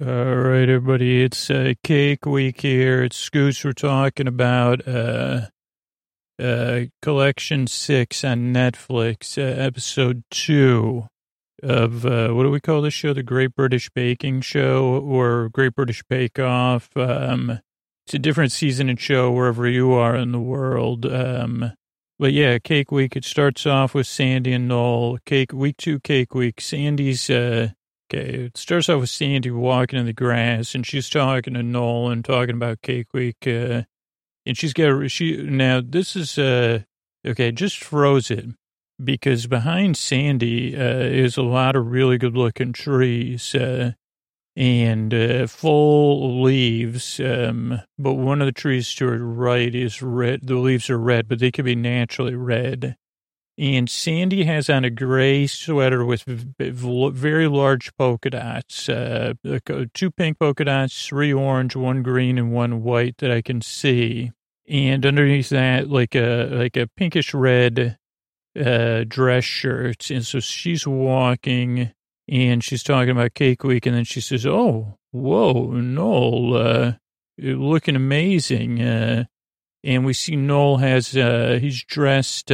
All right, everybody. It's uh, Cake Week here. It's Scoots. We're talking about uh, uh, Collection Six on Netflix, uh, Episode Two of uh, what do we call this show? The Great British Baking Show or Great British Bake Off. Um, it's a different season and show wherever you are in the world. Um, but yeah, Cake Week. It starts off with Sandy and Noel. Cake Week Two, Cake Week. Sandy's. Uh, Okay, it starts off with Sandy walking in the grass, and she's talking to Nolan, talking about Cake Week, uh, and she's got she now. This is uh, okay, just froze it because behind Sandy uh, is a lot of really good looking trees uh, and uh, full leaves. Um, but one of the trees to her right is red. The leaves are red, but they could be naturally red and Sandy has on a gray sweater with very large polka dots, uh, two pink polka dots, three orange, one green, and one white that I can see. And underneath that, like a like a pinkish red uh, dress shirt. And so she's walking, and she's talking about Cake Week, and then she says, "Oh, whoa, Noel, uh, looking amazing." Uh, and we see Noel has uh, he's dressed.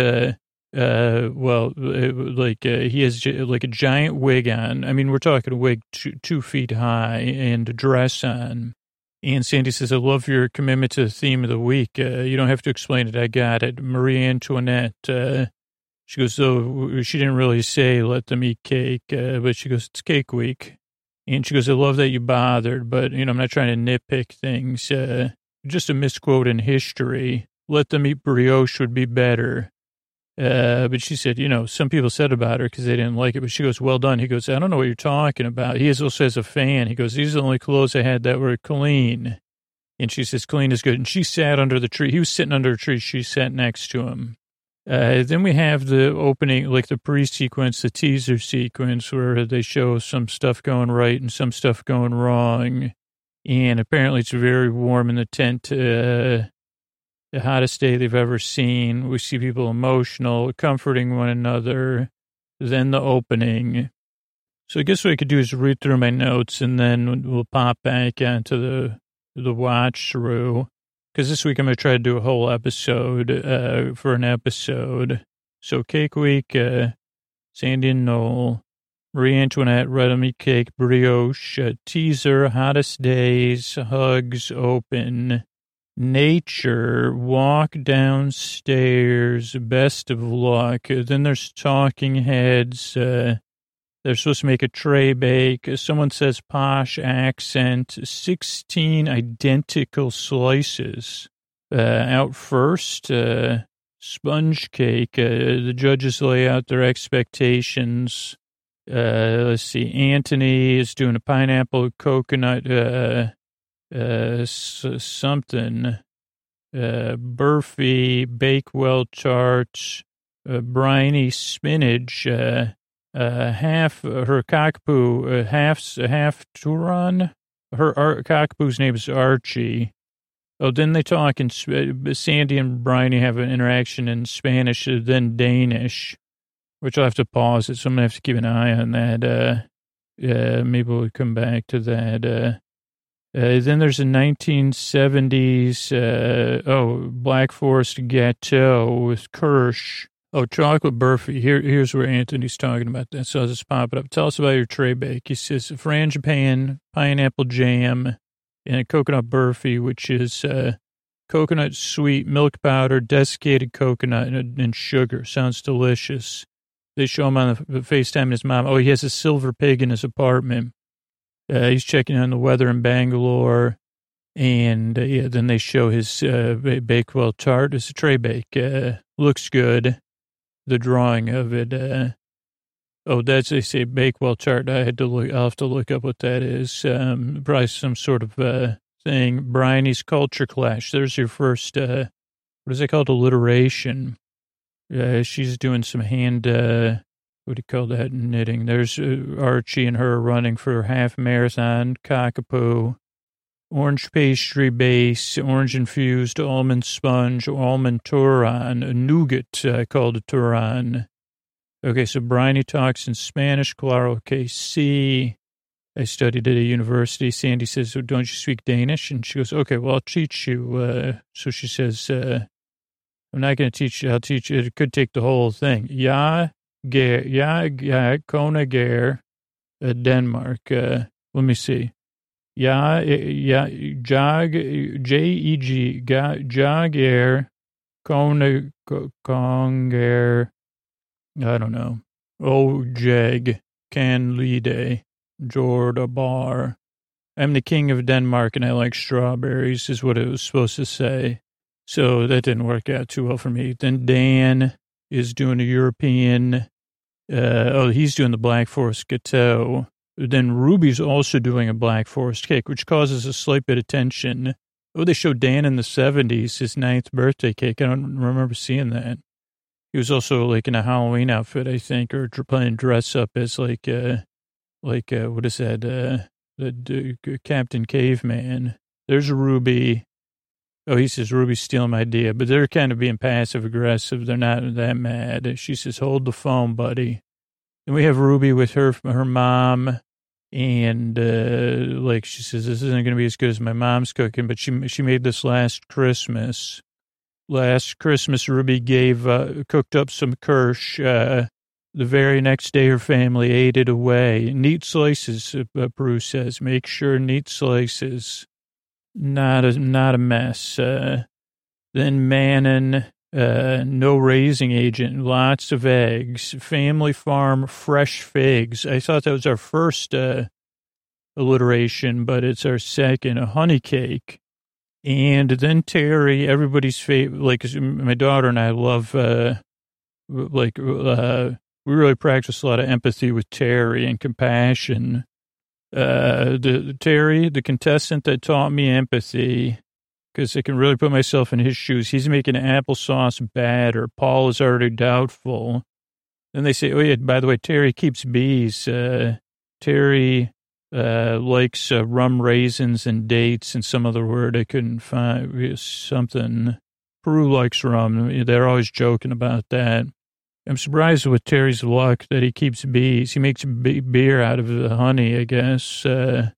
Uh, well, uh, like uh, he has like a giant wig on. I mean, we're talking a wig two, two feet high and a dress on. And Sandy says, I love your commitment to the theme of the week. Uh, you don't have to explain it. I got it. Marie Antoinette. Uh, she goes, so she didn't really say let them eat cake, uh, but she goes, it's cake week. And she goes, I love that you bothered, but, you know, I'm not trying to nitpick things. Just a misquote in history. Let them eat brioche would be better. Uh, but she said, you know, some people said about her because they didn't like it, but she goes, well done. He goes, I don't know what you're talking about. He also as a fan. He goes, these are the only clothes I had that were clean. And she says, clean is good. And she sat under the tree. He was sitting under a tree. She sat next to him. Uh, then we have the opening, like the pre-sequence, the teaser sequence where they show some stuff going right and some stuff going wrong. And apparently it's very warm in the tent. Uh, the hottest day they've ever seen. We see people emotional, comforting one another. Then the opening. So I guess what I could do is read through my notes and then we'll pop back into the the watch through. Because this week I'm going to try to do a whole episode uh, for an episode. So Cake Week, uh, Sandy and Noel, Marie Antoinette, Red Meat Cake, Brioche, uh, Teaser, Hottest Days, Hugs, Open, nature, walk downstairs, best of luck. Then there's talking heads. Uh, they're supposed to make a tray bake. Someone says posh accent, 16 identical slices. Uh, out first, uh, sponge cake. Uh, the judges lay out their expectations. Uh, let's see. Anthony is doing a pineapple coconut uh, uh, something, uh, Burfi, Bakewell tarts, uh, briny spinach, uh, uh, half uh, her cockapoo, uh, half half Turan. Her Ar- cockapoo's name is Archie. Oh, then they talk in uh, Sandy and Bryony have an interaction in Spanish, uh, then Danish, which I'll have to pause it. So I'm gonna have to keep an eye on that. Uh, yeah, maybe we'll come back to that. Uh, uh, then there's a 1970s, uh, oh, Black Forest Gâteau with Kirsch. Oh, chocolate burfi. Here, here's where Anthony's talking about that. So I'll just pop it up. Tell us about your tray bake. He says frangipane, pineapple jam, and a coconut burfi, which is uh, coconut sweet milk powder, desiccated coconut, and, and, sugar. Sounds delicious. They show him on the FaceTime his mom. Oh, he has a silver pig in his apartment. Uh, he's checking on the weather in Bangalore. And uh, yeah, then they show his uh, Bakewell tart. It's a tray bake. Uh, looks good. The drawing of it. Uh, oh, that's, they say Bakewell tart. I had to look, I'll have to look up what that is. Um, probably some sort of uh, thing. Bryony's Culture Clash. There's your first, uh, what is it called? Alliteration. She's doing some hand, what do you call that knitting? There's uh, Archie and her running for half marathon, cockapoo, orange pastry base, orange infused almond sponge, almond turan, nougat, I called it turan. Okay, so Bryony talks in Spanish, claro sí. I studied at a university. Sandy says, oh, don't you speak Danish? And she goes, okay, well, I'll teach you. Uh, so she says, uh, I'm not going to teach you. I'll teach you. It could take the whole thing. Ja, ger, ja, ja, kona uh, Denmark. Uh, let me see. Ja, ja, jag, J-E-G, jag er, kona, konger, I don't know. Oh, jeg kan lide, Jorda bar. I'm the king of Denmark and I like strawberries is what it was supposed to say. So that didn't work out too well for me. Then Dan is doing a European, uh, oh, he's doing the Black Forest Gâteau. Then Ruby's also doing a Black Forest cake, which causes a slight bit of tension. Oh, they showed Dan in the 70s, his ninth birthday cake. I don't remember seeing that. He was also like in a Halloween outfit, I think, or playing dress up as like, uh, like, uh, what is that? Uh, the uh, Captain Caveman. There's Ruby. Oh, he says Ruby's stealing my idea, but they're kind of being passive aggressive. They're not that mad. She says, "Hold the phone, buddy." And we have Ruby with her her mom, and uh, like she says, this isn't going to be as good as my mom's cooking, but she she made this last Christmas. Last Christmas, Ruby gave uh, cooked up some kirsch. Uh, the very next day, her family ate it away. Neat slices, uh, Prue says. Make sure neat slices not a not a mess. Uh, then Manon, uh, no raising agent, lots of eggs, family farm, fresh figs. I thought that was our first uh, alliteration, but it's our second. A honey cake, and then Terry, everybody's favorite. Like my daughter and I love, uh, like uh, we really practice a lot of empathy with Terry and compassion uh, the Terry, the contestant that taught me empathy, because I can really put myself in his shoes. He's making applesauce batter. Paul is already doubtful. Then they say, oh, yeah, by the way, Terry keeps bees. Uh, Terry uh, likes uh, rum raisins and dates and some other word I couldn't find. Something. Prue likes rum. They're always joking about that. I'm surprised with Terry's luck that he keeps bees. He makes beer out of the honey, I guess. Uh,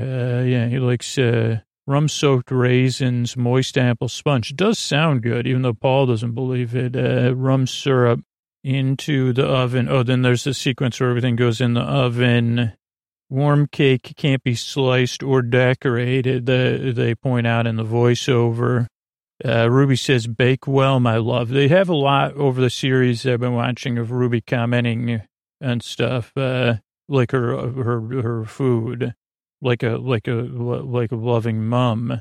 uh, yeah, he likes uh, rum soaked raisins, moist apple sponge. It does sound good, even though Paul doesn't believe it. Uh, rum syrup into the oven. Oh, then there's a sequence where everything goes in the oven. Warm cake can't be sliced or decorated, the, they point out in the voiceover. Uh, Ruby says, bake well, my love. They have a lot over the series I've been watching of Ruby commenting and stuff, uh, like her, her, her food, like a, like a, like a loving mum,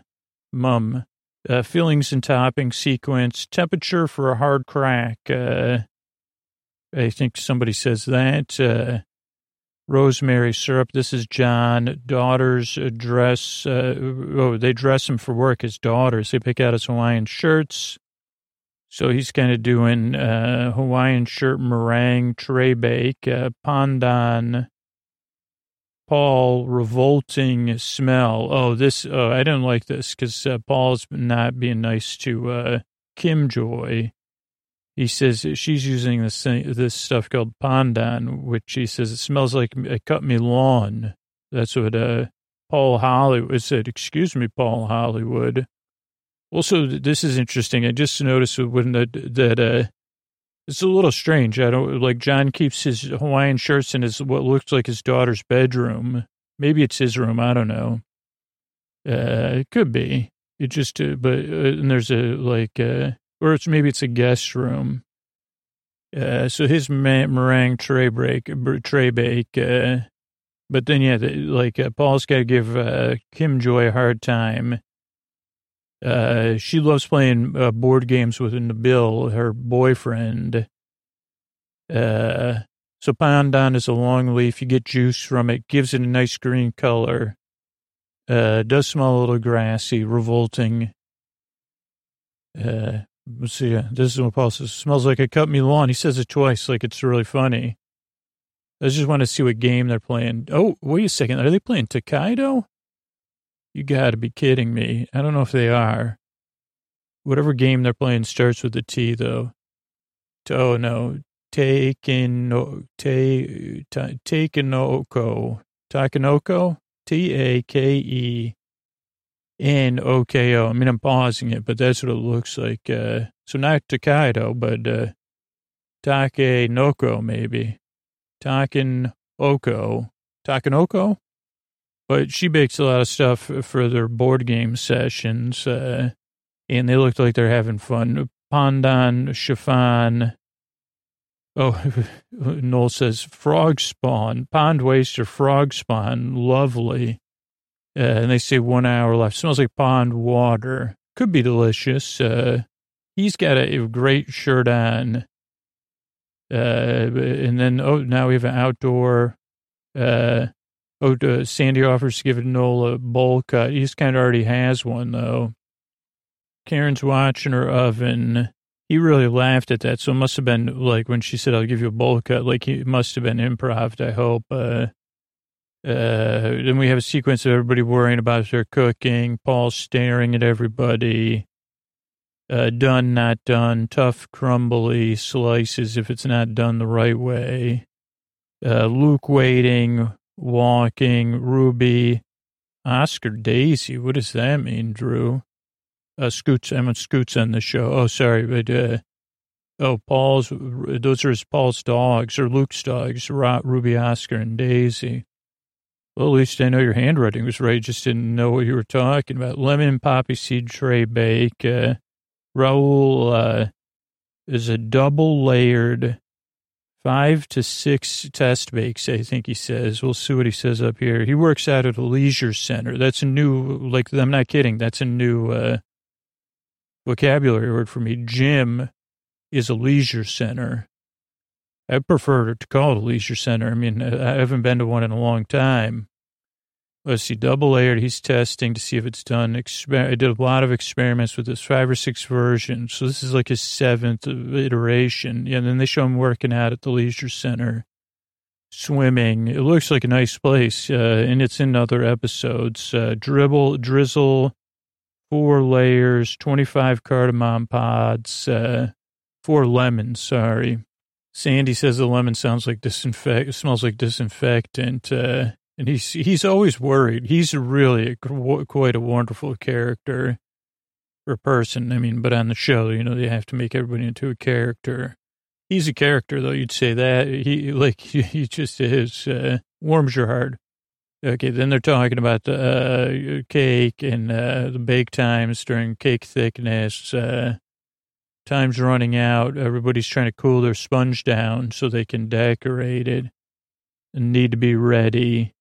mum, uh, fillings and topping sequence, temperature for a hard crack. Uh, I think somebody says that, uh, rosemary syrup. This is John. Daughters dress, uh, oh, they dress him for work as daughters. They pick out his Hawaiian shirts. So he's kind of doing uh, Hawaiian shirt meringue, tray bake, uh, pandan, Paul, revolting smell. Oh, this, oh, I don't like this because uh, Paul's not being nice to uh, Kim Joy. He says she's using this this stuff called pandan, which he says it smells like it cut me lawn. That's what uh, Paul Hollywood said. Excuse me, Paul Hollywood. Also, this is interesting. I just noticed when that that uh, it's a little strange. I don't like John keeps his Hawaiian shirts in his what looks like his daughter's bedroom. Maybe it's his room. I don't know. Uh, it could be. It just, uh, but uh, and there's a like. Uh, or it's maybe it's a guest room. Uh, so his meringue tray break, tray bake. Uh, but then, yeah, the, like uh, Paul's got to give uh, Kim Joy a hard time. Uh, she loves playing uh, board games with Nabil, her boyfriend. so pandan is a long leaf. You get juice from it, gives it a nice green color. does smell a little grassy, revolting. Uh, Let's see. This is what Paul says. Smells like a cut me lawn. He says it twice, like it's really funny. I just want to see what game they're playing. Oh, wait a second. Are they playing Tokaido? You got to be kidding me. I don't know if they are. Whatever game they're playing starts with a T, though. Oh, no. Taken, no, take, taken, oko. Takanoko, T A K E N O K O. I mean, I'm pausing it, but that's what it looks like. Uh, so not Takedo, but uh, Take Noko, maybe. Taken Oko. Takanoko? But she bakes a lot of stuff for their board game sessions, uh, and they looked like they're having fun. Pandan, chiffon. Oh, Noel says frog spawn, pond waste or frog spawn. Lovely. Uh, and they say one hour left. Smells like pond water. Could be delicious. Uh, he's got a, a great shirt on. Uh, and then, oh, now we have an outdoor, uh, oh, uh, Sandy offers to give Noel a bowl cut. He's kind of already has one, though. Karen's watching her oven. He really laughed at that. So it must have been like when she said, I'll give you a bowl cut, like it must have been improv, I hope. Uh, uh, then we have a sequence of everybody worrying about their cooking, Paul staring at everybody. Uh, done, not done, tough, crumbly slices if it's not done the right way. Uh, Luke waiting, walking, Ruby, Oscar Daisy. What does that mean, Drew? Uh, Scoots, Emma Scoots on the show. Oh, sorry, but, uh, oh, Paul's, those are his Paul's dogs or Luke's dogs, Ruby, Oscar, and Daisy. Well, at least I know your handwriting was right. Just didn't know what you were talking about. Lemon poppy seed tray bake. Uh, Rahul uh, is a double layered five to six test bakes, I think he says. We'll see what he says up here. He works out at a leisure center. That's a new, like, I'm not kidding. That's a new uh, vocabulary word for me. Gym is a leisure center. I prefer to call it a leisure center. I mean, I haven't been to one in a long time. Let's see, double layered. He's testing to see if it's done. Exper- I did a lot of experiments with this five or six versions. So this is like his seventh iteration. Yeah, and then they show him working out at the leisure center, swimming. It looks like a nice place, uh, and it's in other episodes. Uh, dribble, drizzle, four layers, 25 cardamom pods, uh, four lemons, sorry. Sandy says the lemon sounds like disinfect, smells like disinfectant. Uh, and he's, he's always worried. He's really a, quite a wonderful character or person. I mean, but on the show, you know, they have to make everybody into a character. He's a character, though. You'd say that he like he just is. Uh, warms your heart. Okay, then they're talking about the uh, cake and uh, the bake times during cake thickness. Uh, time's running out. Everybody's trying to cool their sponge down so they can decorate it and need to be ready.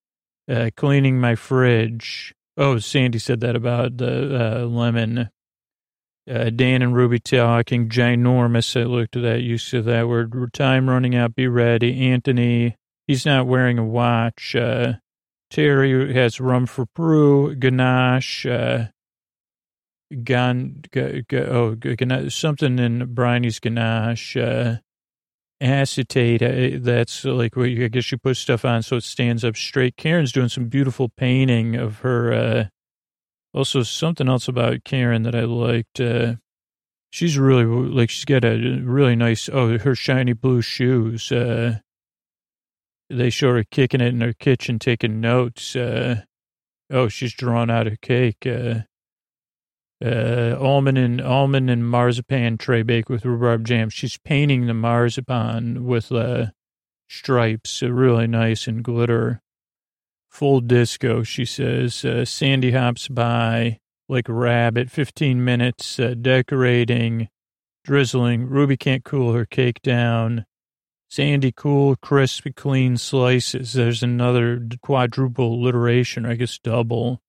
Uh, cleaning my fridge. Oh, Sandy said that about the uh, lemon. Uh, Dan and Ruby talking ginormous. I looked at that use of that word. Time running out. Be ready. Anthony, he's not wearing a watch. Uh, Terry has rum for brew. Ganache. Uh, gan, g, g, oh, ganache, something in Bryony's ganache, uh, acetate. Uh, that's like what you, I guess you put stuff on so it stands up straight. Karen's doing some beautiful painting of her. Uh, also, something else about Karen that I liked. Uh, she's really like she's got a really nice. Oh, her shiny blue shoes. Uh, they show her kicking it in her kitchen, taking notes. Uh, oh, she's drawn out a cake. Uh, almond and almond and marzipan tray bake with rhubarb jam. She's painting the marzipan with uh, stripes, uh, really nice and glitter. Full disco, she says. Uh, Sandy hops by like a rabbit. Fifteen minutes uh, decorating, drizzling. Ruby can't cool her cake down. Sandy cool, crisp, clean slices. There's another quadruple alliteration, I guess double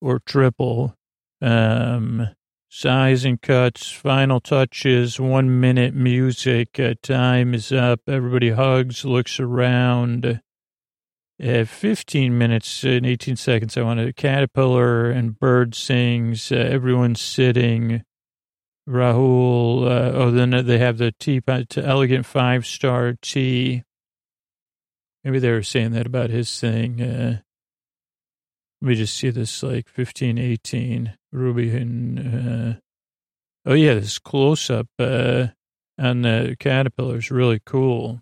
or triple um, size and cuts, final touches, one minute music. Uh, time is up. Everybody hugs, looks around. At 15 minutes and 18 seconds, I want a caterpillar and bird sings. Uh, everyone's sitting. Rahul, uh, oh, then they have the tea, elegant five star tea. Maybe they were saying that about his thing. Let me just see this like 15, 18. Ruby and, uh, oh yeah, this close up, uh, on the caterpillar is really cool.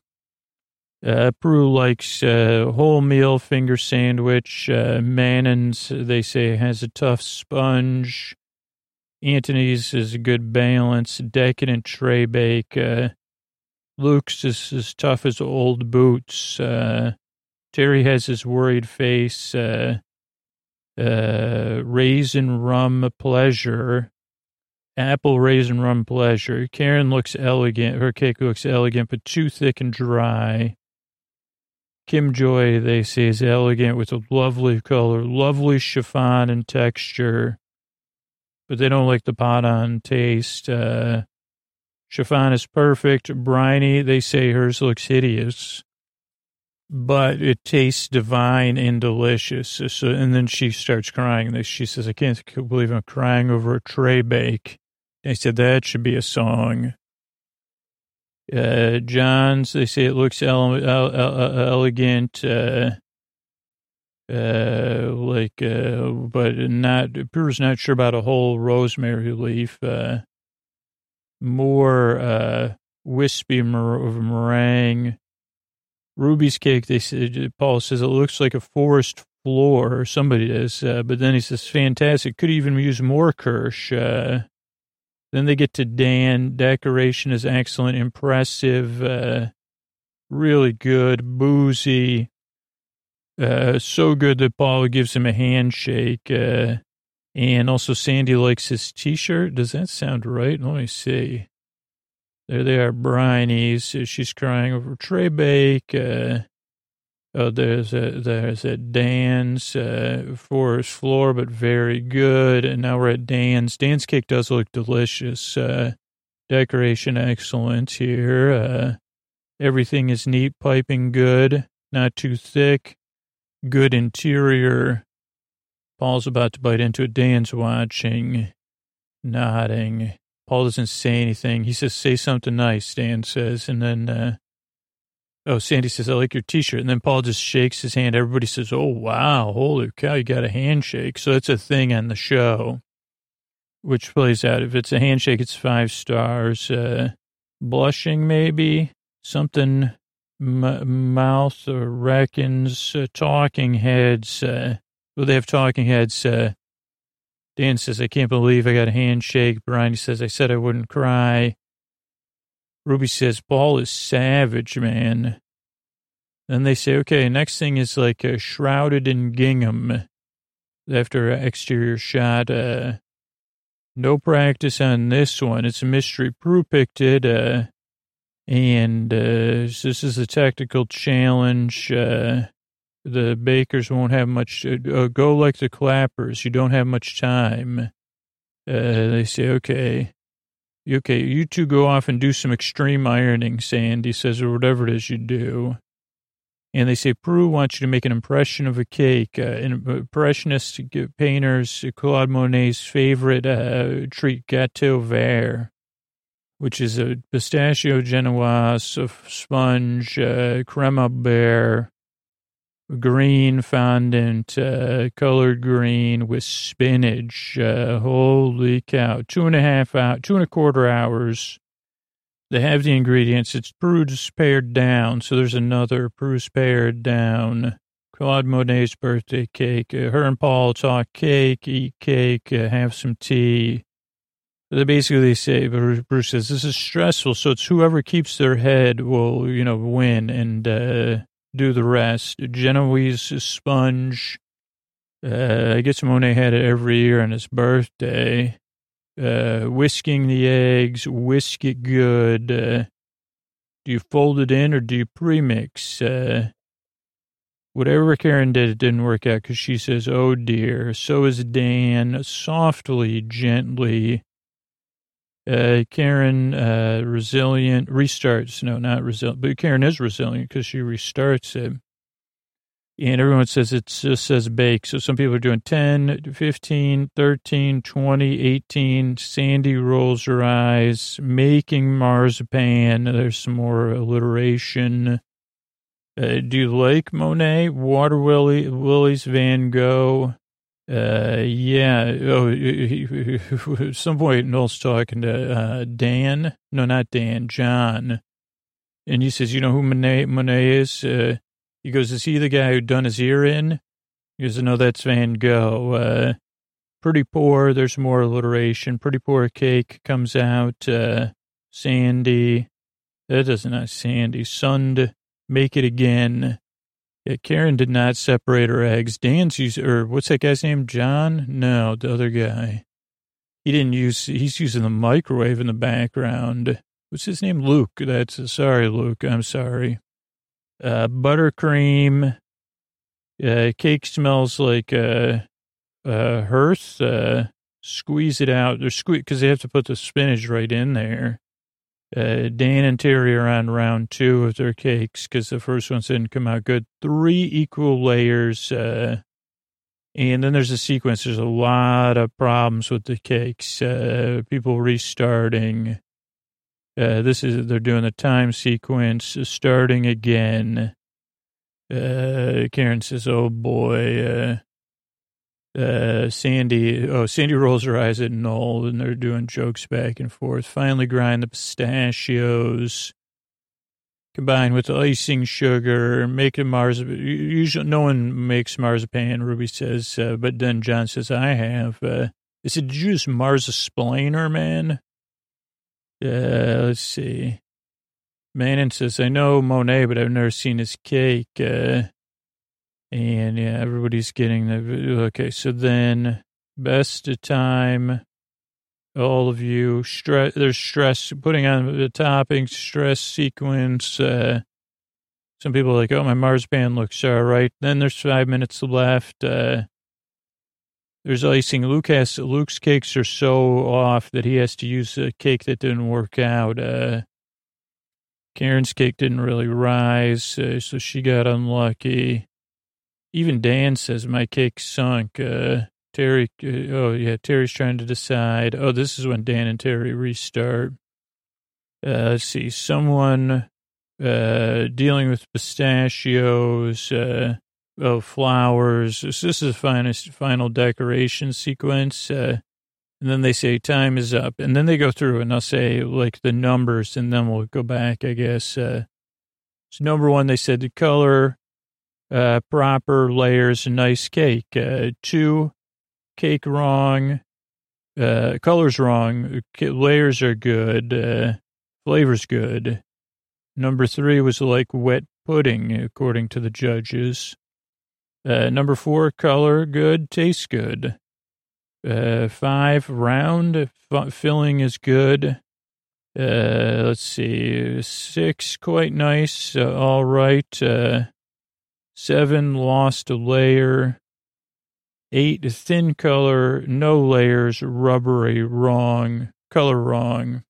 Uh, Prue likes uh, wholemeal finger sandwich. Uh, Manon's, they say, has a tough sponge. Anthony's is a good balance. Decadent tray bake. Uh, Luke's is as tough as old boots. Uh, Terry has his worried face. Uh, uh, raisin rum pleasure. Apple raisin rum pleasure. Karen looks elegant. Her cake looks elegant, but too thick and dry. Kim Joy, they say, is elegant with a lovely color, lovely chiffon and texture, but they don't like the pandan taste. Uh, chiffon is perfect. Bryony, they say hers looks hideous, but it tastes divine and delicious. So, and then she starts crying. She says, I can't believe I'm crying over a tray bake. I said, that should be a song. Uh, John's, they say it looks ele- ele- ele- elegant, uh, uh, like, uh, but not, Peter's not sure about a whole rosemary leaf. Uh, more, uh, wispy mer- meringue. Ruby's cake, they said, Paul says it looks like a forest floor, or somebody does, uh, but then he says, fantastic. Could even use more Kirsch. Uh, then they get to Dan. Decoration is excellent, impressive, uh, really good, boozy. Uh, so good that Paul gives him a handshake. Uh, and also Sandy likes his t-shirt. Does that sound right? Let me see. There they are, Bryony's. She's crying over tray bake. Uh, Oh, there's a there's a Dan's uh, forest floor, but very good. And now we're at Dan's. Dan's cake does look delicious. Uh, decoration excellent here. Uh, everything is neat, piping good, not too thick, good interior. Paul's about to bite into it. Dan's watching, nodding. Paul doesn't say anything. He says, "Say something nice." Dan says, and then. Uh, Oh, Sandy says, I like your t-shirt. And then Paul just shakes his hand. Everybody says, oh, wow, holy cow, you got a handshake. So it's a thing on the show, which plays out. If it's a handshake, it's five stars. Uh, blushing, maybe. Something, m- mouth reckons, uh, talking heads. Uh, well, they have talking heads. Dan says, I can't believe I got a handshake. Bryony says, I said I wouldn't cry. Ruby says, Paul is savage, man. Then they say, okay, next thing is like uh, shrouded in gingham after an exterior shot. Uh, no practice on this one. It's a mystery. Prue picked it. Uh, and uh, this is a technical challenge. Uh, the bakers won't have much. Uh, go like the clappers. You don't have much time. Uh, they say, okay. Okay, you two go off and do some extreme ironing, Sandy says, or whatever it is you do. And they say, Prue wants you to make an impression of a cake. Uh, an impressionist painters, Claude Monet's favorite uh, treat, gâteau vert, which is a pistachio genoise, a sponge, uh, crema bear, green fondant, uh, colored green with spinach. Uh, holy cow. Two and a half hours, two and a quarter hours. They have the ingredients. It's Prue's pared down. So there's another Prue's pared down. Claude Monet's birthday cake. Uh, her and Paul talk cake, eat cake, uh, have some tea. They basically say, Prue says, this is stressful. So it's whoever keeps their head will, you know, win. And, uh, do the rest. Genoese sponge. Uh, I guess Monet had it every year on his birthday. Uh, whisking the eggs, whisk it good. Uh, do you fold it in or do you premix? Uh, whatever Karen did, it didn't work out because she says, oh dear. So is Dan, softly, gently. Uh, Karen, uh, resilient, restarts. No, not resilient, but Karen is resilient because she restarts it. And everyone says it just says bake. So some people are doing 10, 15, 13, 20, 18. Sandy rolls her eyes, making marzipan. There's some more alliteration. Uh, do you like Monet, Water Willie, Willie's Van Gogh? Uh, yeah. Oh, some point Noel's talking to uh, Dan. No, not Dan. John. And he says, you know who Monet, Monet is? Uh, he goes, is he the guy who done his ear in? He goes, no, that's Van Gogh. Uh, pretty poor. There's more alliteration. Pretty poor cake comes out. Uh, Sandy. That doesn't not Sandy. Sund. Make it again. Yeah, Karen did not separate her eggs. Dan's using, or what's that guy's name? John? No, the other guy. He didn't use, he's using the microwave in the background. What's his name? Luke. That's, sorry, Luke. I'm sorry. Uh, buttercream. Uh, cake smells like, uh, uh, hearth. Uh, squeeze it out. They're squeeze, cause they have to put the spinach right in there. Uh, Dan and Terry are on round two of their cakes because the first ones didn't come out good. Three equal layers. Uh, and then there's a sequence. There's a lot of problems with the cakes. Uh, people restarting. Uh, this is, they're doing the time sequence, starting again. Uh, Karen says, oh boy, uh, Sandy, oh, Sandy rolls her eyes at Noel and they're doing jokes back and forth. Finally grind the pistachios, combine with icing sugar, make it marzipan. Usually no one makes marzipan, Ruby says, uh, but then John says, I have. Uh, I said, did you use marziplainer, man? Uh, let's see. Manon says, I know Monet, but I've never seen his cake. Uh, and yeah, everybody's getting the, okay. So then best of time, all of you stress, there's stress putting on the toppings, stress sequence. Uh, some people are like, oh, my marzipan looks all right. Then there's five minutes left. Uh, there's icing. Luke has, Luke's cakes are so off that he has to use a cake that didn't work out. Uh, Karen's cake didn't really rise, uh, so she got unlucky. Even Dan says my cake sunk. Uh, Terry, uh, oh yeah, Terry's trying to decide. Oh, this is when Dan and Terry restart. Uh, let's see, someone uh, dealing with pistachios, uh, oh, flowers. This, this is the finest, final decoration sequence. Uh, and then they say time is up. And then they go through and they'll say like the numbers and then we'll go back, I guess. Uh, so number one, they said the color, uh, proper layers, nice cake. Uh, two, cake wrong, uh, colors wrong, layers are good, uh, flavor's good. Number three was like wet pudding, according to the judges. Uh, number four, color good, tastes good. Uh, five, round, f- filling is good. Uh, let's see, six, quite nice, uh, all right. Uh, Seven, lost a layer. Eight, thin color, no layers, rubbery, wrong, color wrong.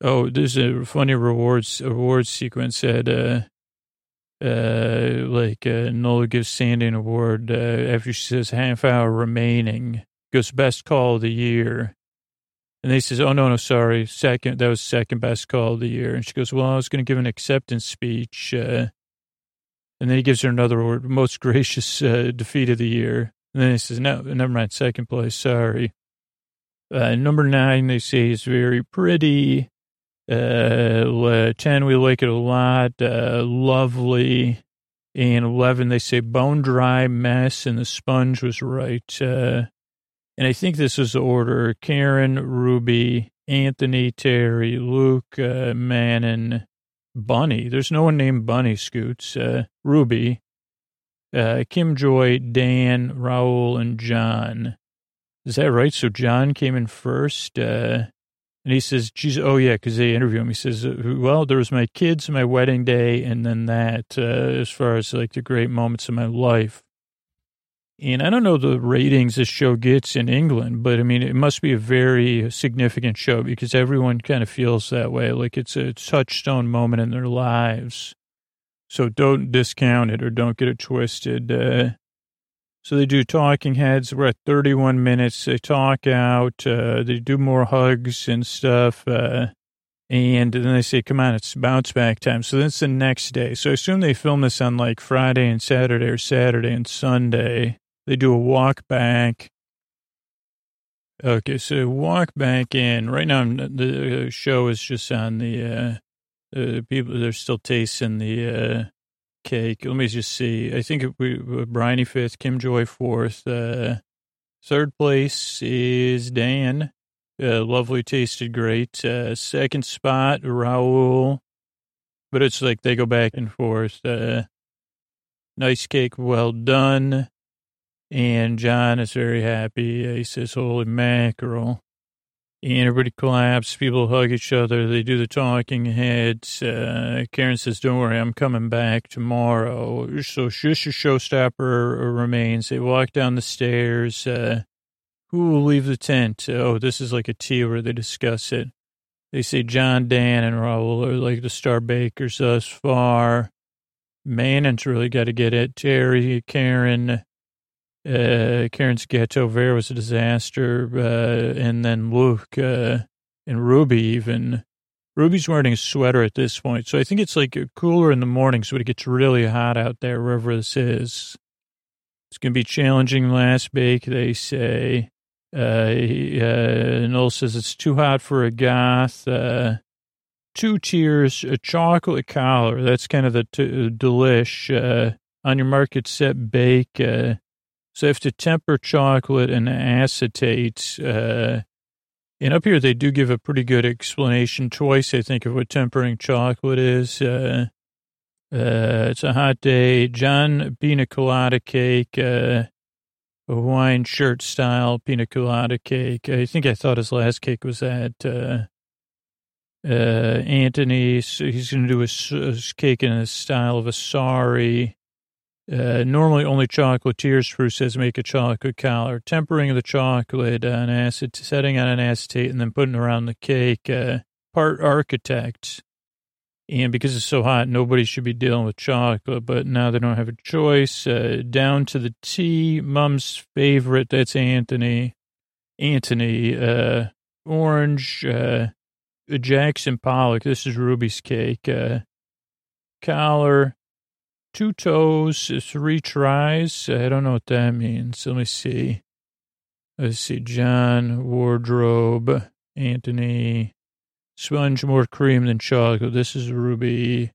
Oh, there's a funny rewards awards sequence said, uh, uh, like, uh, Nola gives Sandy an award, uh, after she says half hour remaining, goes best call of the year. And they says, oh, no, no, sorry. Second, that was second best call of the year. And she goes, well, I was going to give an acceptance speech. Uh, and then he gives her another award, most gracious uh, defeat of the year. And then he says, no, never mind, second place, sorry. Uh, number nine, they say is very pretty. Uh, 10, we like it a lot. Uh, lovely. And 11, they say bone dry mess, and the sponge was right. Uh, and I think this is the order Karen, Ruby, Anthony, Terry, Luke, uh, Manon, Bunny. There's no one named Bunny Scoots. Uh, Ruby, uh, Kim Joy, Dan, Rahul, and John. Is that right? So John came in first. Uh, and he says, geez, oh yeah, because they interview him. He says, uh, well, there was my kids, my wedding day, and then that, uh, as far as like the great moments of my life. And I don't know the ratings this show gets in England, but I mean, it must be a very significant show because everyone kind of feels that way. Like it's a touchstone moment in their lives. So don't discount it or don't get it twisted. Uh, so they do talking heads. We're at 31 minutes. They talk out. Uh, they do more hugs and stuff. Uh, and then they say, come on, it's bounce back time. So that's the next day. So I assume they film this on like Friday and Saturday or Saturday and Sunday. They do a walk back. Okay, so walk back in. Right now, the show is just on the uh, Uh, people, they're still tasting the uh, cake. Let me just see. I think we Bryony fifth, Kim Joy fourth. Uh, third place is Dan. Uh, lovely, tasted great. Uh, second spot, Rahul. But it's like they go back and forth. Uh, nice cake, well done. And John is very happy. He says, holy mackerel. And everybody claps. People hug each other. They do the talking heads. Uh, Karen says, don't worry, I'm coming back tomorrow. So just a showstopper remains. They walk down the stairs. Uh, who will leave the tent? Oh, this is like a tea where they discuss it. They say John, Dan, and Rahul are like the star bakers thus far. Manon's really got to get it. Terry, Karen, uh, Karen's gâteau vert was a disaster. Uh, and then Luke, uh, and Ruby even. Ruby's wearing a sweater at this point. So I think it's like cooler in the morning, so it gets really hot out there, wherever this is. It's going to be challenging last bake, they say. Uh, uh, Noel says it's too hot for a goth. Uh, two tiers, a chocolate collar. That's kind of the t- delish. Uh, on your market set bake. Uh, so you have to temper chocolate and acetate. Uh, and up here, they do give a pretty good explanation twice, I think, of what tempering chocolate is. Uh, uh, it's a hot day. John pina colada cake, uh, a Hawaiian shirt style pina colada cake. I think I thought his last cake was that. Uh, uh, Anthony, he's going to do a, cake in the style of a sari. Uh, normally only chocolatiers fruit says make a chocolate collar. Tempering the chocolate on acid, setting on an acetate, and then putting around the cake. Uh, part architect. And because it's so hot, nobody should be dealing with chocolate, but now they don't have a choice. Uh, down to the T, mum's favorite, that's Anthony. Anthony, uh, orange, uh, Jackson Pollock, this is Ruby's cake. Collar, two toes, three tries. I don't know what that means. Let me see. Let's see. John, wardrobe, Anthony, sponge more cream than chocolate. This is Ruby.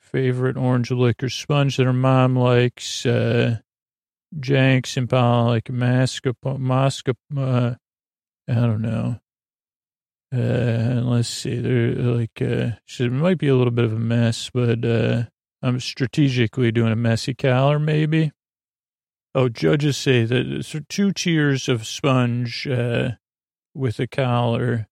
Favorite orange liquor sponge that her mom likes. Uh, and Pollock, mascarpone, mascarpone, uh, I don't know. Uh, let's see. They're like, uh, she might be a little bit of a mess, but, uh, I'm strategically doing a messy collar, maybe. Oh, judges say that two tiers of sponge uh, with a collar.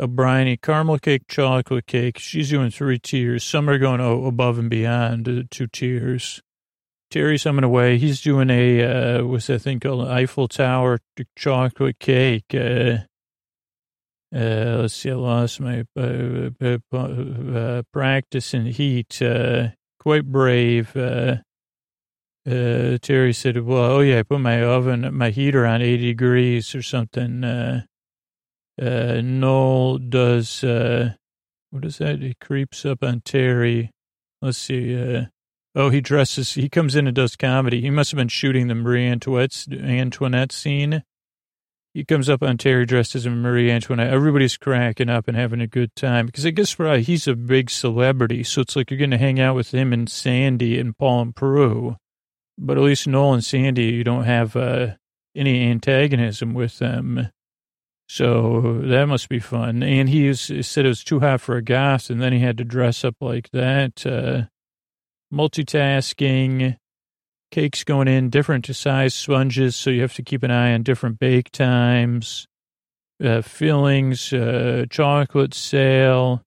A briny caramel cake, chocolate cake. She's doing three tiers. Some are going oh, above and beyond uh, two tiers. Terry's coming away. He's doing a, uh, what's that thing called? Eiffel Tower chocolate cake. Uh, uh, let's see, I lost my uh, uh, uh practice and heat. Uh, quite brave. Uh, uh, Terry said, well, oh yeah, I put my oven, my heater on 80 degrees or something. Uh, uh, Noel does, uh, what is that? He creeps up on Terry. Let's see. Uh, oh, he dresses, he comes in and does comedy. He must have been shooting the Marie Antoinette, Antoinette scene he comes up on Terry dressed as Marie Antoinette. Everybody's cracking up and having a good time because I guess right, he's a big celebrity. So it's like you're going to hang out with him and Sandy and Paul and Prue. But at least Noel and Sandy, you don't have uh, any antagonism with them. So that must be fun. And he, he said it was too hot for a goth, and then he had to dress up like that. Uh, multitasking cakes going in, different size sponges, so you have to keep an eye on different bake times, uh, fillings, uh, chocolate sale.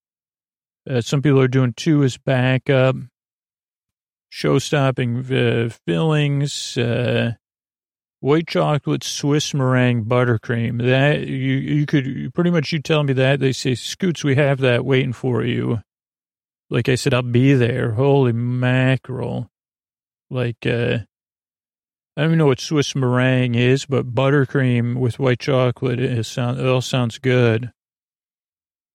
Uh, some people are doing two as backup. Show-stopping uh, fillings, uh, white chocolate, Swiss meringue, buttercream. That you you could pretty much you tell me that they say Scoots, we have that waiting for you. Like I said, I'll be there. Holy mackerel! Like, uh, I don't even know what Swiss meringue is, but buttercream with white chocolate is sound, it all sounds good.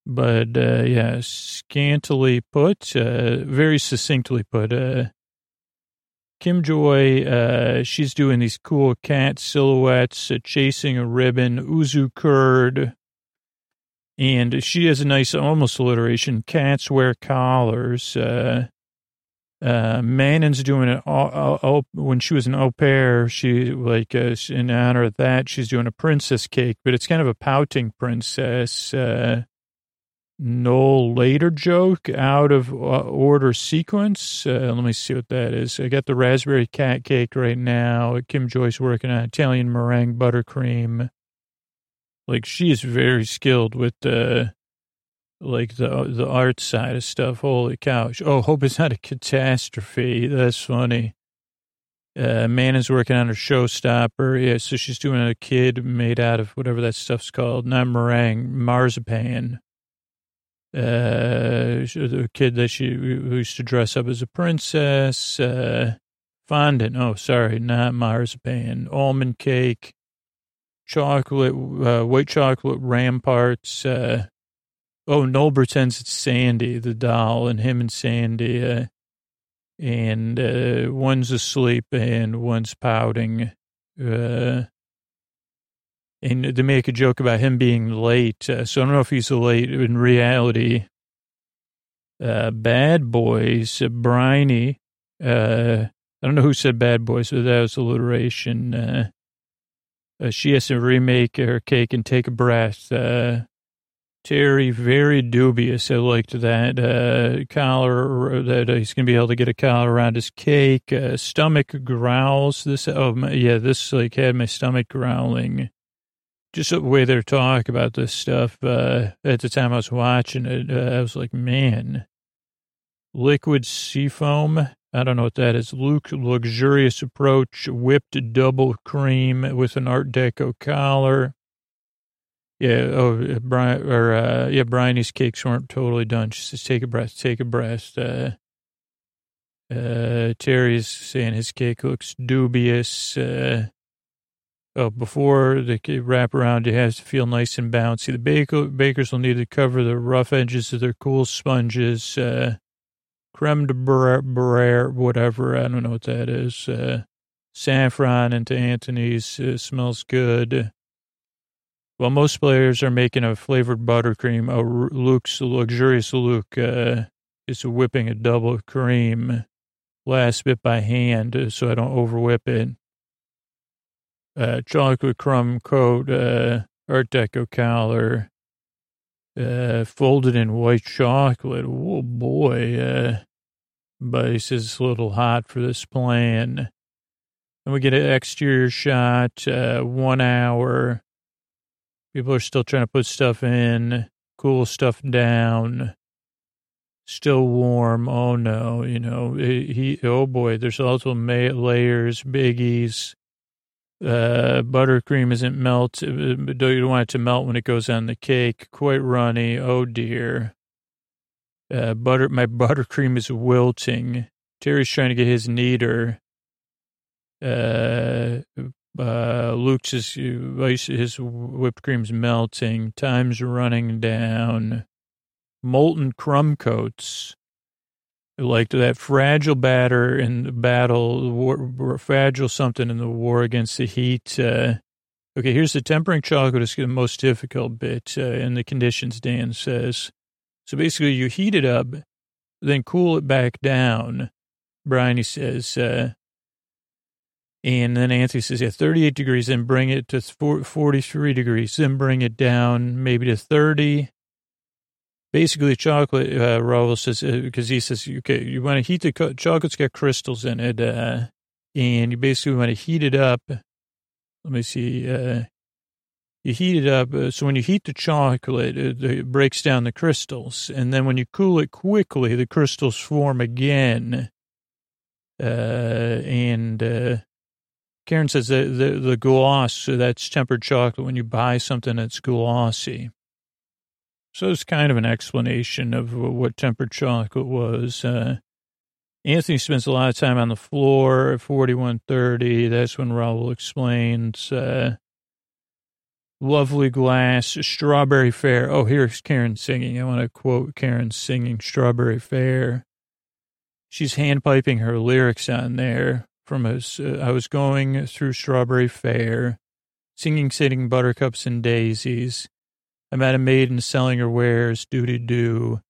But, uh, yeah, scantily put, uh, very succinctly put, uh, Kim Joy, uh, she's doing these cool cat silhouettes, uh, chasing a ribbon, Yuzu curd, And she has a nice, almost alliteration. Cats wear collars. Uh, uh, Manon's doing all, when she was an au pair. She like uh, in honor of that, she's doing a princess cake, but it's kind of a pouting princess. Uh, no later joke out of uh, order sequence. Uh, let me see what that is. I got the raspberry cat cake right now. Kim Joy's working on Italian meringue buttercream. Like she is very skilled with the like the the art side of stuff. Holy cow! Oh, hope it's not a catastrophe. That's funny. Uh, Manon is working on her showstopper. Yeah, so she's doing a kid made out of whatever that stuff's called, not meringue, marzipan. Uh, the kid that she used to dress up as a princess. Uh, fondant. Oh, sorry, not marzipan. Almond cake, chocolate, uh, white chocolate ramparts. Uh, Oh, Noel pretends it's Sandi, the doll, and him and Sandi, uh, and uh, one's asleep and one's pouting. Uh, and they make a joke about him being late. Uh, so I don't know if he's late in reality. Uh, bad boys, uh, Bryony. Uh, I don't know who said bad boys, but that was alliteration. Uh, uh, she has to remake her cake and take a breath. Uh, Terry, very dubious. I liked that uh, collar, that uh, he's going to be able to get a collar around his cake. Uh, stomach growls. This, oh, my, yeah, this like had my stomach growling. Just the way they're talking about this stuff. Uh, at the time I was watching it, uh, I was like, man, liquid seafoam. I don't know what that is. Luke, luxurious approach, whipped double cream with an Art Deco collar. Yeah. Oh, Brian or uh, yeah, Bryony's cakes weren't totally done. She says, "Take a breath, take a breath." Uh, uh, Terry's saying his cake looks dubious. Uh, oh, before the wrap around, it has to feel nice and bouncy. The baker, bakers will need to cover the rough edges of their cool sponges. Uh, creme de brer, whatever. I don't know what that is. Uh, saffron into Anthony's uh, smells good. Well, most players are making a flavored buttercream. a Luke's luxurious Luke uh, is whipping a double cream, last bit by hand, uh, so I don't overwhip it. Uh, chocolate crumb coat, uh, Art Deco collar, uh, folded in white chocolate. Oh boy, uh, but he says it's a little hot for this plan. And we get an exterior shot, uh, one hour. People are still trying to put stuff in, cool stuff down. Still warm. Oh no, you know, he, oh boy, there's also layers, biggies. Uh, buttercream isn't melt. Uh, you don't want it to melt when it goes on the cake. Quite runny. Oh dear. Uh, butter, my buttercream is wilting. Terry's trying to get his kneader. Uh, uh, Luke's his, his whipped cream's melting. Time's running down. Molten crumb coats. Like that fragile batter in the battle, war, fragile something in the war against the heat. Uh, okay, here's the tempering chocolate is the most difficult bit uh, in the conditions, Dan says. So basically, you heat it up, then cool it back down. Brian, says, uh, and then Anthony says, yeah, 38 degrees, then bring it to 43 degrees, then bring it down maybe to 30. Basically, chocolate, uh, Rahul says, because uh, he says, okay, you want to heat the co- chocolate's got crystals in it, uh, and you basically want to heat it up. Let me see. Uh, you heat it up. Uh, so when you heat the chocolate, it, it, breaks down the crystals. And then when you cool it quickly, the crystals form again. Uh, and, uh, Karen says the, the, the gloss, that's tempered chocolate when you buy something that's glossy. So it's kind of an explanation of what tempered chocolate was. Uh, Anthony spends a lot of time on the floor at 4130. That's when Rahul explains. Uh, lovely glass, strawberry fair. Oh, here's Karen singing. I want to quote Karen singing Strawberry Fair. She's handpiping her lyrics on there from us. Uh, I was going through Strawberry Fair, singing, sitting buttercups and daisies. I met a maiden selling her wares, doody doo.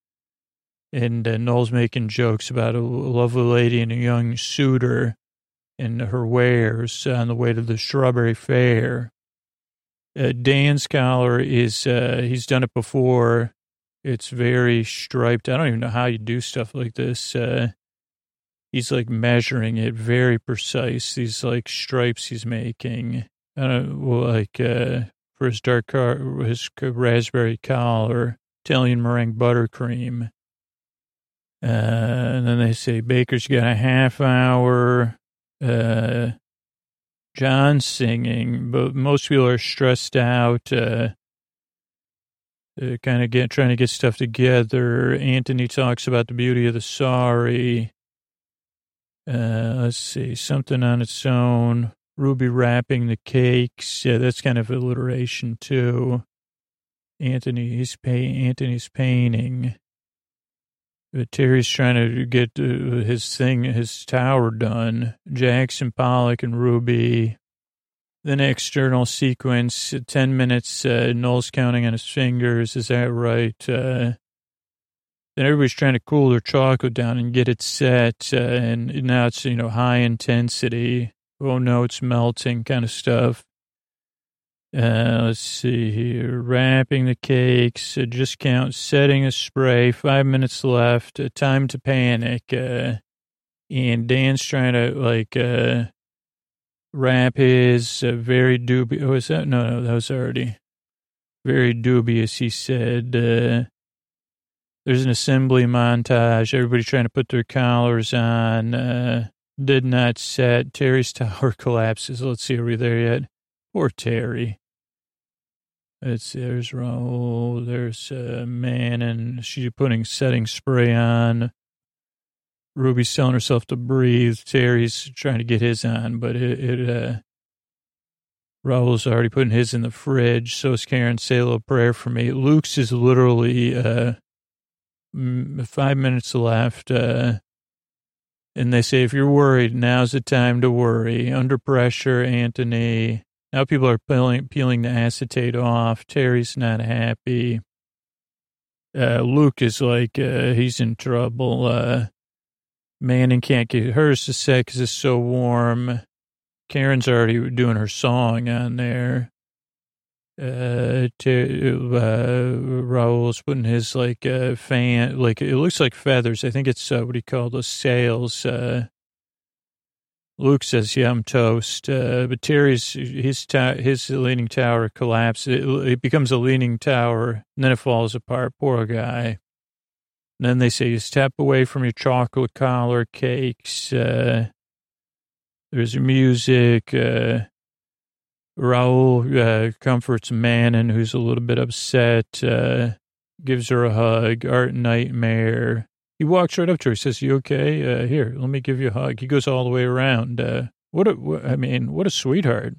And uh, Noel's making jokes about a lovely lady and a young suitor and her wares on the way to the Strawberry Fair. Uh, Dan's collar is, uh, he's done it before. It's very striped. I don't even know how you do stuff like this. Uh, he's like measuring it very precise. These like stripes he's making. Know, like, uh, for his dark car, his raspberry collar, Italian meringue buttercream. Uh, and then they say Baker's got a half hour. Uh, Jon singing, but most people are stressed out. Uh, uh, kind of get trying to get stuff together. Anthony talks about the beauty of the sorry. Uh, let's see, something on its own. Ruby wrapping the cakes. Yeah, that's kind of alliteration too. Anthony, he's pay, Anthony's painting. But Terry's trying to get uh, his thing, his tower done. Jackson Pollock and Ruby then external sequence, 10 minutes, uh, counting on his fingers. Is that right? Uh, then everybody's trying to cool their chocolate down and get it set. Uh, and now it's, you know, high intensity. Oh no, it's melting kind of stuff. Uh, let's see here. Wrapping the cakes. Uh, just count. Setting a spray. Five minutes left. Uh, time to panic. Uh, and Dan's trying to like, uh, wrap his uh, very dubious. Oh, was that? No, no, that was already very dubious. He said, uh, there's an assembly montage. Everybody trying to put their collars on. Uh, did not set. Terry's tower collapses. Let's see, are we there yet? Poor Terry. It's there's Rahul, there's a Manon, and she's putting setting spray on. Ruby's telling herself to breathe. Terry's trying to get his on, but it, it uh, Rahul's already putting his in the fridge. So is Karen. Say a little prayer for me. Luke's is literally uh, five minutes left. Uh, and they say, if you're worried, now's the time to worry. Under pressure, Anthony. Now people are peeling, peeling the acetate off. Terry's not happy. Uh, Luke is like, uh, he's in trouble. Uh, Manon can't get hers to set because it's so warm. Karen's already doing her song on there. Uh, to, uh, Rahul's putting his like uh, fan, like it looks like feathers. I think it's uh, what he called the sails. Uh, Luke says, "Yeah, I'm toast." Uh, but Terry's his ta- his leaning tower collapses. It, it becomes a leaning tower, and then it falls apart. Poor guy. And then they say you step away from your chocolate collar cakes. Uh, there's music. Uh, Rahul uh, comforts Manon, who's a little bit upset, uh, gives her a hug. Art Nightmare. He walks right up to her. He says, "You okay? Uh, here, let me give you a hug." He goes all the way around. Uh, what a, what, I mean, what a sweetheart.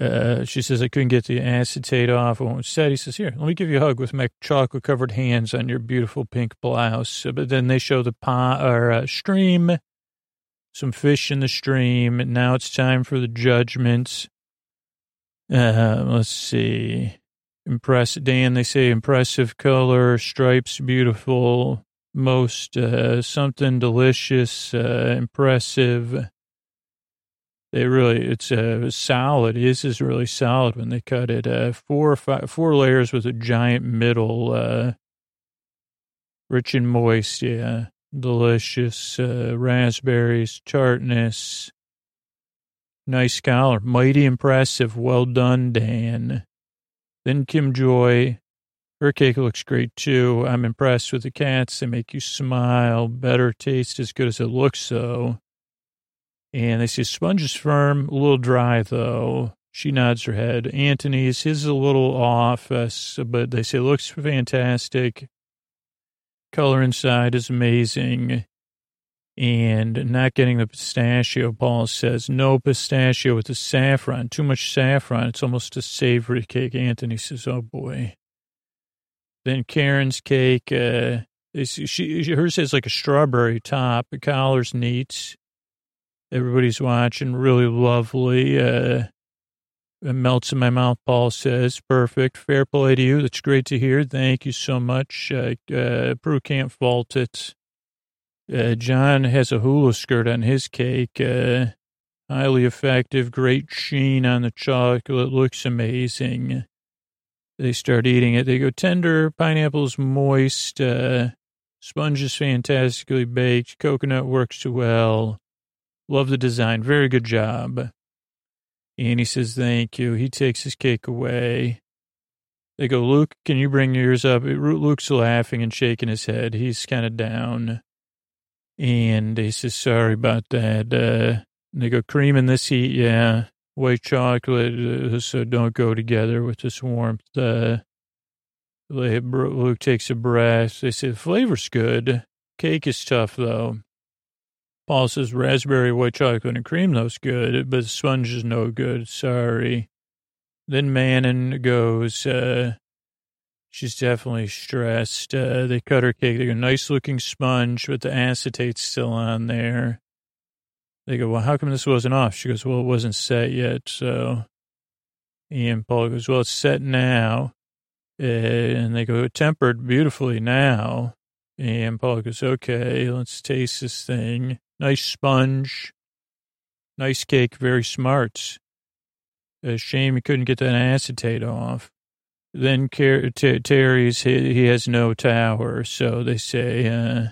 Uh, she says, I couldn't get the acetate off. Set. He says, here, let me give you a hug with my chocolate covered hands on your beautiful pink blouse. But then they show the pond or uh, stream, some fish in the stream. And Now it's time for the judgments. Uh, let's see. Impressive, Dan, they say impressive color, stripes, beautiful, most, uh, something delicious, uh, impressive. They really, it's uh, solid. This is really solid when they cut it. Uh, four or five, four layers with a giant middle, uh, rich and moist. Yeah, delicious uh, raspberries, tartness. Nice collar, mighty impressive. Well done, Dan. Then Kim Joy, her cake looks great too. I'm impressed with the cats. They make you smile. Better taste as good as it looks, though. And they say sponge is firm, a little dry though. She nods her head. Antony's, his is a little off, uh, but they say looks fantastic. Color inside is amazing. And not getting the pistachio, Paul says, no pistachio with the saffron. Too much saffron. It's almost a savory cake. Anthony says, oh boy. Then Karen's cake, uh, she, hers has like a strawberry top. The collar's neat. Everybody's watching. Really lovely. Uh, It melts in my mouth, Paul says. Perfect. Fair play to you. That's great to hear. Thank you so much. Uh, uh, Prue can't fault it. Uh, Jon has a hula skirt on his cake. Uh, highly effective. Great sheen on the chocolate. Looks amazing. They start eating it. They go tender. Pineapple's moist. Uh, sponge is fantastically baked. Coconut works well. Love the design. Very good job. And he says, thank you. He takes his cake away. They go, Luke, can you bring yours up? Luke's laughing and shaking his head. He's kind of down. And he says, sorry about that. Uh, they go, cream in this heat, yeah. White chocolate, uh, so don't go together with this warmth. Uh, Luke takes a breath. They say, flavor's good. Cake is tough, though. Paul says raspberry, white chocolate, and cream, those good, but sponge is no good. Sorry. Then Manon goes, uh, she's definitely stressed. Uh, they cut her cake. They go, nice looking sponge, but the acetate's still on there. They go, well, how come this wasn't off? She goes, well, it wasn't set yet. So, and Paul goes, well, it's set now. Uh, and they go, tempered beautifully now. And Paul goes, okay, let's taste this thing. Nice sponge. Nice cake. Very smart. A shame you couldn't get that acetate off. Then Terry's, he has no tower. So they say, uh,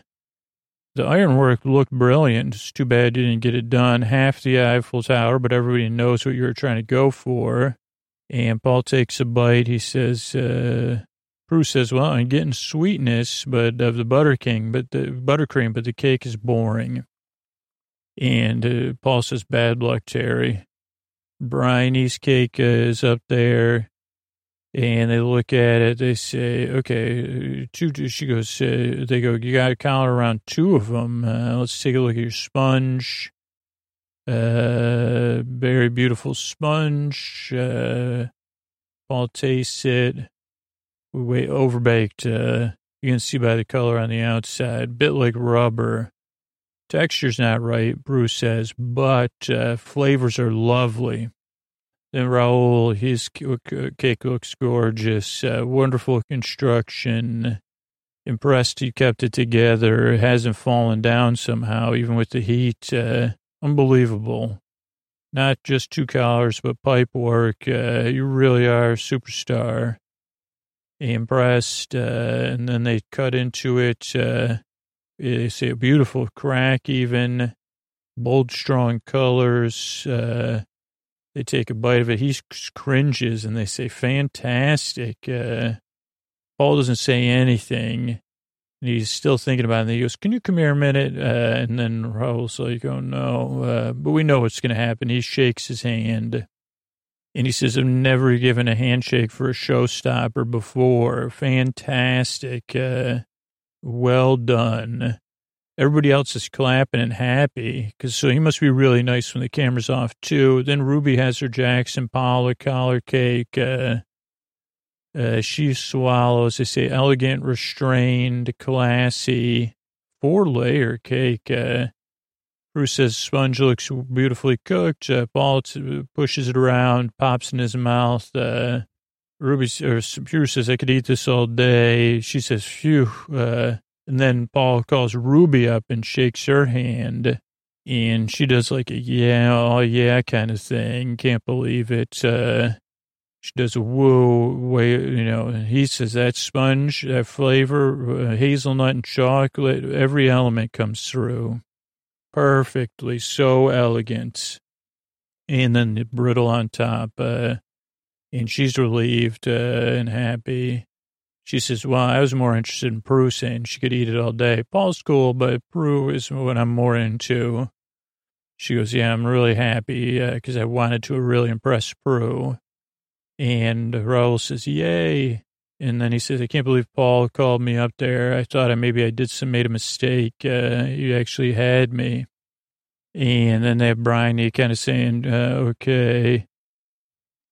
the ironwork looked brilliant. It's too bad you didn't get it done. Half the Eiffel Tower, but everybody knows what you were trying to go for. And Paul takes a bite. He says, uh, Prue says, well, I'm getting sweetness, but of the butter king, but the buttercream, but the cake is boring. And uh, Paul says, bad luck, Terry. Bryony's cake uh, is up there. And they look at it. They say, okay, two, she goes, uh, they go, you got to count around two of them. Uh, let's take a look at your sponge. Uh, very beautiful sponge. Uh, Paul tastes it. We wait overbaked. Uh, you can see by the color on the outside, bit like rubber. Texture's not right, Prue says, but uh, flavors are lovely. Then Rahul, his cake looks gorgeous. Uh, wonderful construction. Impressed he kept it together. It hasn't fallen down somehow, even with the heat. Uh, unbelievable. Not just two collars, but pipe work. Uh, you really are a superstar. Impressed. Uh, and then they cut into it. Uh, they say a beautiful crack, even bold, strong colors. They take a bite of it. He cringes and they say, fantastic. Uh, Paul doesn't say anything. And he's still thinking about it. And he goes, Can you come here a minute? Uh, and then Rahul's like, Oh, no. Uh, but we know what's going to happen. He shakes his hand. And he says, I've never given a handshake for a showstopper before. Fantastic. Uh, well done. Everybody else is clapping and happy because so he must be really nice when the camera's off too. Then Ruby has her Jackson Pollock collar cake. Uh, uh, she swallows. They say elegant, restrained, classy, four layer cake. Uh, Prue says sponge looks beautifully cooked. Uh, Paul pushes it around, pops in his mouth. Uh, Ruby or Prue says, I could eat this all day. She says, phew. Uh, and then Paul calls Ruby up and shakes her hand. And she does like a yeah, oh yeah kind of thing. Can't believe it. Uh, she does a whoa way, you know. He says that sponge, that flavor, uh, hazelnut and chocolate, every element comes through perfectly. So elegant. And then the brittle on top. Uh, and she's relieved uh, and happy. She says, well, I was more interested in Prue saying she could eat it all day. Paul's cool, but Prue is what I'm more into. She goes, yeah, I'm really happy because uh, I wanted to really impress Prue. And Rahul says, yay. And then he says, I can't believe Paul called me up there. I thought I maybe I did some, made a mistake. Uh, actually had me. And then they have Bryony kind of saying, uh, okay.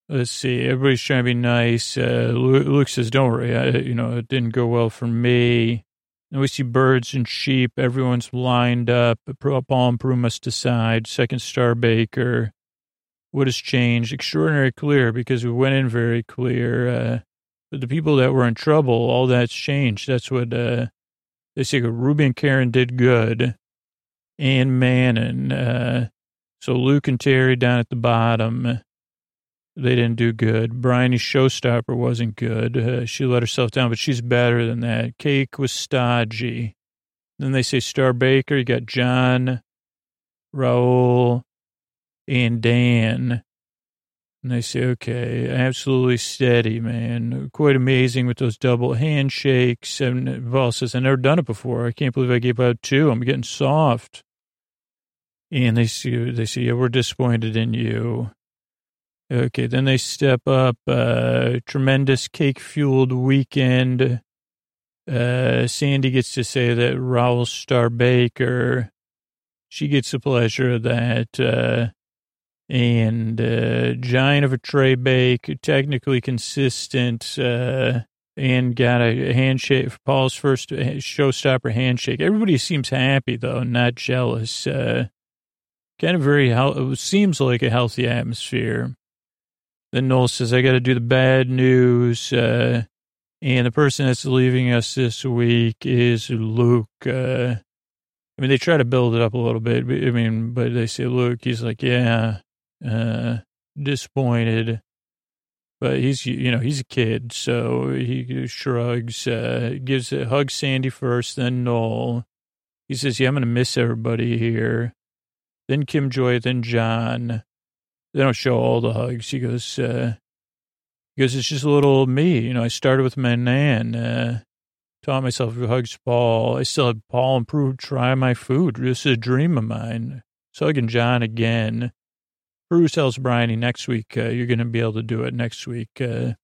Let's see. Everybody's trying to be nice. Uh, Luke says, "Don't worry. I, you know, it didn't go well for me." And we see birds and sheep. Everyone's lined up. Paul and Prue must decide. Second star baker. What has changed? Extraordinary clear because we went in very clear. Uh, but the people that were in trouble, all that's changed. That's what uh, they say. Ruby and Karen did good. And Manon. Uh, so Luke and Terry down at the bottom. They didn't do good. Bryony's showstopper wasn't good. Uh, she let herself down, but she's better than that. Cake was stodgy. Then they say Star Baker. You got Jon, Rahul, and Dan. And they say, okay, absolutely steady, man. Quite amazing with those double handshakes. And Val says, I've never done it before. I can't believe I gave out two. I'm getting soft. And they see, they say, yeah, we're disappointed in you. Okay, then they step up. Uh, tremendous cake fueled weekend. Uh, Sandi gets to say that Rahul Star Baker, she gets the pleasure of that. Uh, and uh, giant of a tray bake, technically consistent, uh, and got a handshake. Paul's first showstopper handshake. Everybody seems happy though, not jealous. Uh, kind of very, it seems like a healthy atmosphere. Then Noel says, I got to do the bad news. Uh, and the person that's leaving us this week is Luke. Uh, I mean, they try to build it up a little bit. I mean, but they say, Luke, he's like, yeah, uh, disappointed. But he's, you know, he's a kid. So he shrugs, uh, gives a hug Sandi first, then Noel. He says, yeah, I'm going to miss everybody here. Then Kim Joy, then Jon. They don't show all the hugs. He goes, uh, he goes, it's just a little me. You know, I started with Manon, uh, taught myself who hugs Paul. I still had Paul and Prue, try my food. This is a dream of mine. So hugging Jon again. Prue tells Bryony next week, uh, you're going to be able to do it next week. Uh,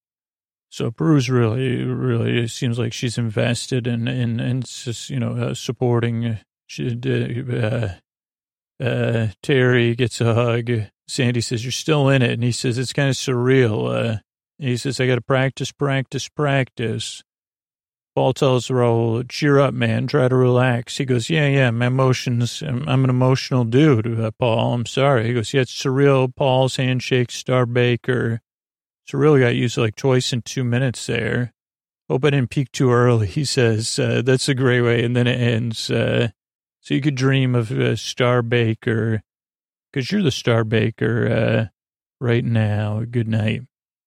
so Prue's really, really, it seems like she's invested in, in, in you know, uh, supporting. She, uh, uh, Terry gets a hug. Sandi says, You're still in it. And he says, It's kind of surreal. Uh, he says, I got to practice, practice, practice. Paul tells Rahul, cheer up, man. Try to relax. He goes, yeah, yeah, my emotions, I'm, I'm an emotional dude, uh, Paul. I'm sorry. He goes, yeah, it's surreal. Paul's handshake, Star Baker. Surreal got used like twice in two minutes there. Hope I didn't peak too early. He says, uh, that's a great way. And then it ends. Uh, so you could dream of uh, Star Baker because you're the star baker uh, right now. Good night.